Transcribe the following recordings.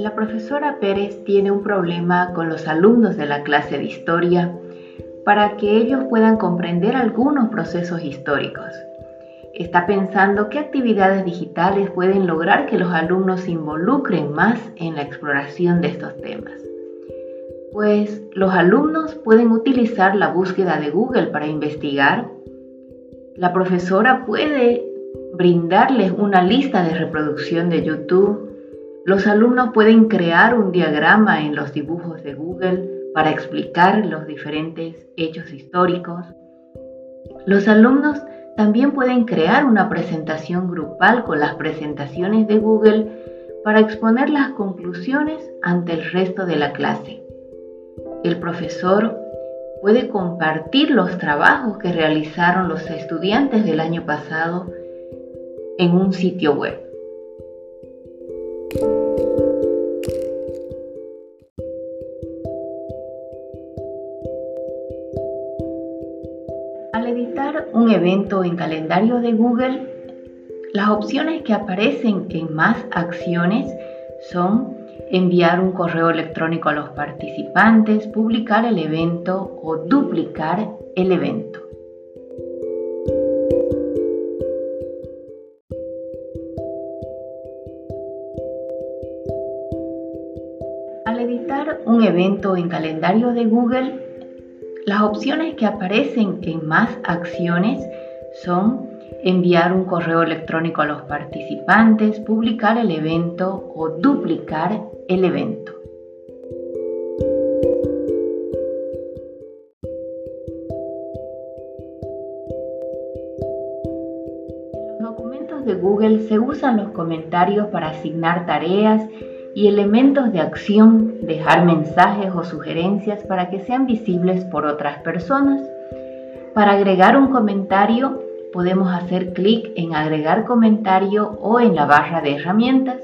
La profesora Pérez tiene un problema con los alumnos de la clase de historia para que ellos puedan comprender algunos procesos históricos. Está pensando qué actividades digitales pueden lograr que los alumnos se involucren más en la exploración de estos temas. Pues los alumnos pueden utilizar la búsqueda de Google para investigar. La profesora puede brindarles una lista de reproducción de YouTube los alumnos pueden crear un diagrama en los dibujos de Google para explicar los diferentes hechos históricos. Los alumnos también pueden crear una presentación grupal con las presentaciones de Google para exponer las conclusiones ante el resto de la clase. El profesor puede compartir los trabajos que realizaron los estudiantes del año pasado en un sitio web. Al editar un evento en calendario de Google, las opciones que aparecen en más acciones son enviar un correo electrónico a los participantes, publicar el evento o duplicar el evento. Al editar un evento en calendario de Google, las opciones que aparecen en más acciones son enviar un correo electrónico a los participantes, publicar el evento o duplicar el evento. En los documentos de Google se usan los comentarios para asignar tareas y elementos de acción, dejar mensajes o sugerencias para que sean visibles por otras personas. Para agregar un comentario podemos hacer clic en agregar comentario o en la barra de herramientas.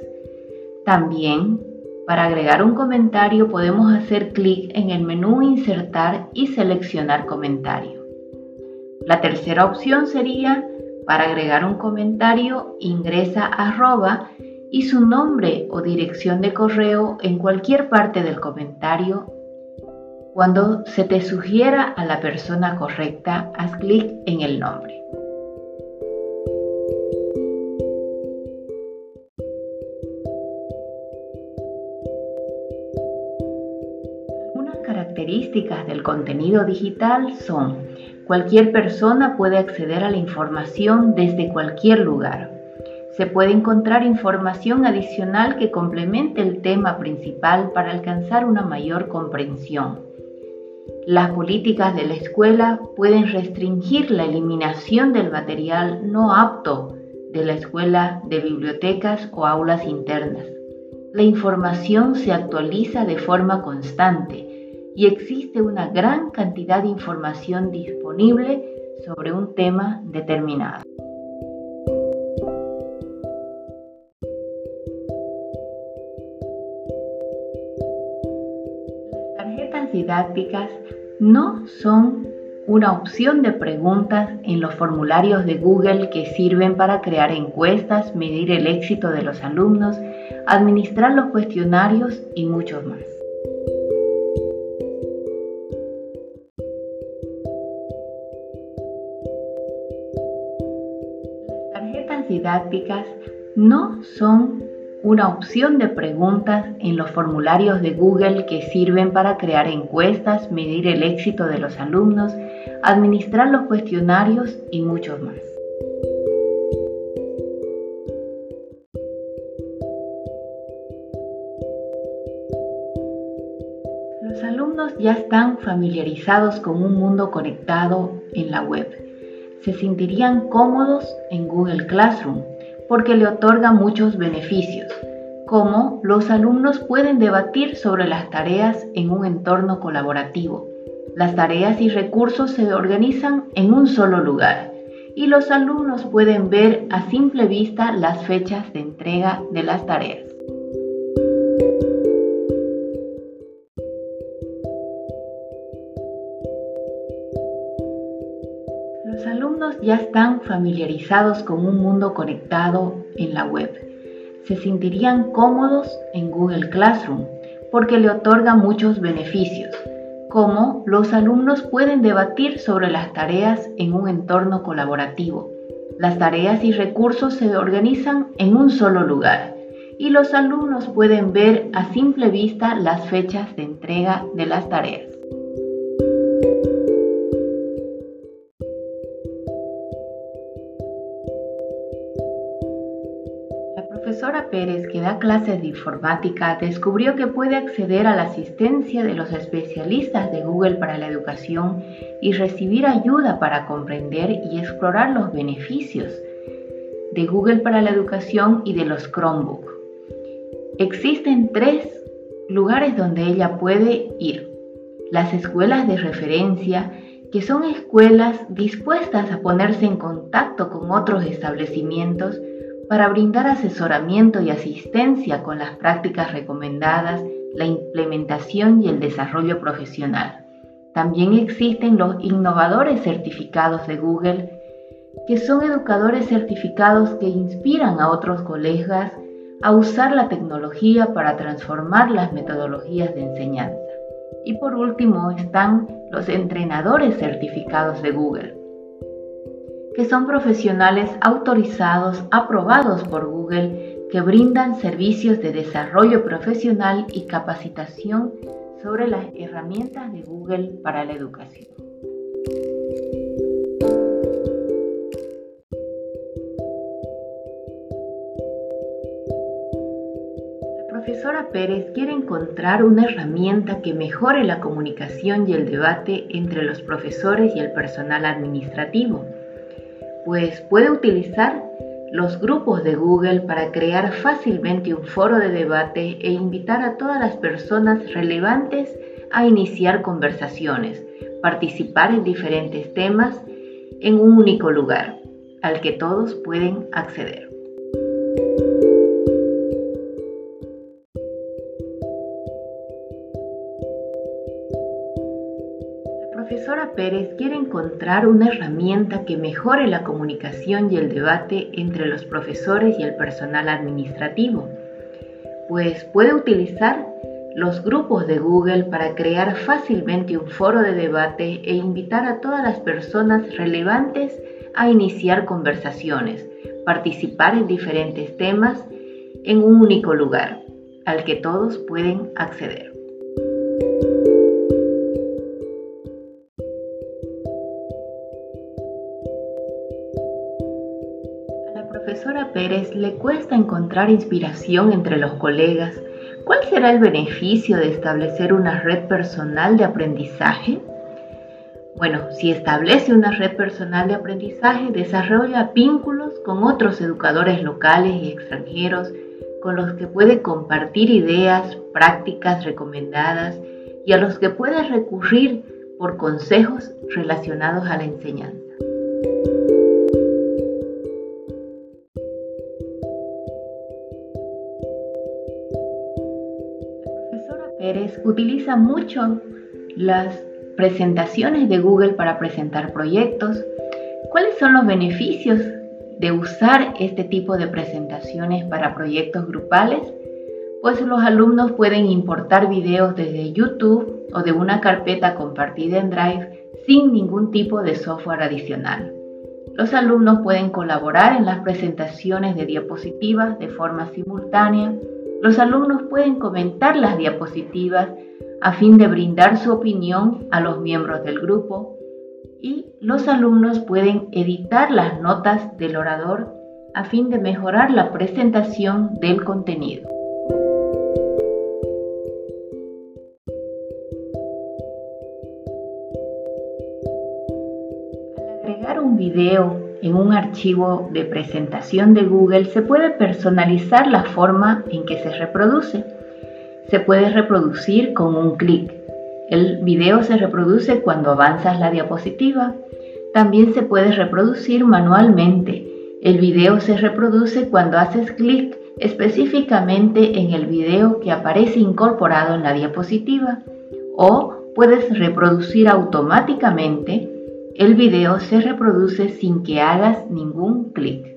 También para agregar un comentario podemos hacer clic en el menú insertar y seleccionar comentario. La tercera opción sería para agregar un comentario ingresa arroba y su nombre o dirección de correo en cualquier parte del comentario. Cuando se te sugiera a la persona correcta, haz clic en el nombre. Algunas características del contenido digital son cualquier persona puede acceder a la información desde cualquier lugar se puede encontrar información adicional que complemente el tema principal para alcanzar una mayor comprensión. Las políticas de la escuela pueden restringir la eliminación del material no apto de la escuela de bibliotecas o aulas internas. La información se actualiza de forma constante y existe una gran cantidad de información disponible sobre un tema determinado. No son una opción de preguntas en los formularios de Google que sirven para crear encuestas, medir el éxito de los alumnos, administrar los cuestionarios y muchos más. Las tarjetas didácticas no son una opción de preguntas en los formularios de Google que sirven para crear encuestas, medir el éxito de los alumnos, administrar los cuestionarios y muchos más. Los alumnos ya están familiarizados con un mundo conectado en la web. Se sentirían cómodos en Google Classroom porque le otorga muchos beneficios, como los alumnos pueden debatir sobre las tareas en un entorno colaborativo. Las tareas y recursos se organizan en un solo lugar y los alumnos pueden ver a simple vista las fechas de entrega de las tareas. Los alumnos ya están familiarizados con un mundo conectado en la web. Se sentirían cómodos en Google Classroom porque le otorga muchos beneficios, como los alumnos pueden debatir sobre las tareas en un entorno colaborativo. Las tareas y recursos se organizan en un solo lugar y los alumnos pueden ver a simple vista las fechas de entrega de las tareas. Pérez, que da clases de informática, descubrió que puede acceder a la asistencia de los especialistas de Google para la educación y recibir ayuda para comprender y explorar los beneficios de Google para la educación y de los Chromebook. Existen tres lugares donde ella puede ir. Las escuelas de referencia, que son escuelas dispuestas a ponerse en contacto con otros establecimientos para brindar asesoramiento y asistencia con las prácticas recomendadas, la implementación y el desarrollo profesional. También existen los innovadores certificados de Google, que son educadores certificados que inspiran a otros colegas a usar la tecnología para transformar las metodologías de enseñanza. Y por último están los entrenadores certificados de Google, que son profesionales autorizados, aprobados por Google, que brindan servicios de desarrollo profesional y capacitación sobre las herramientas de Google para la educación. La profesora Pérez quiere encontrar una herramienta que mejore la comunicación y el debate entre los profesores y el personal administrativo pues puede utilizar los grupos de Google para crear fácilmente un foro de debate e invitar a todas las personas relevantes a iniciar conversaciones, participar en diferentes temas en un único lugar al que todos pueden acceder. Pérez quiere encontrar una herramienta que mejore la comunicación y el debate entre los profesores y el personal administrativo, pues puede utilizar los grupos de Google para crear fácilmente un foro de debate e invitar a todas las personas relevantes a iniciar conversaciones, participar en diferentes temas en un único lugar al que todos pueden acceder. Le cuesta encontrar inspiración entre los colegas, ¿cuál será el beneficio de establecer una red personal de aprendizaje? Bueno, si establece una red personal de aprendizaje, desarrolla vínculos con otros educadores locales y extranjeros con los que puede compartir ideas, prácticas recomendadas y a los que puede recurrir por consejos relacionados a la enseñanza. Pérez utiliza mucho las presentaciones de Google para presentar proyectos. ¿Cuáles son los beneficios de usar este tipo de presentaciones para proyectos grupales? Pues los alumnos pueden importar videos desde YouTube o de una carpeta compartida en Drive sin ningún tipo de software adicional. Los alumnos pueden colaborar en las presentaciones de diapositivas de forma simultánea los alumnos pueden comentar las diapositivas a fin de brindar su opinión a los miembros del grupo y los alumnos pueden editar las notas del orador a fin de mejorar la presentación del contenido. Al agregar un video en un archivo de presentación de Google se puede personalizar la forma en que se reproduce. Se puede reproducir con un clic. El video se reproduce cuando avanzas la diapositiva. También se puede reproducir manualmente. El video se reproduce cuando haces clic específicamente en el video que aparece incorporado en la diapositiva o puedes reproducir automáticamente el video se reproduce sin que hagas ningún clic.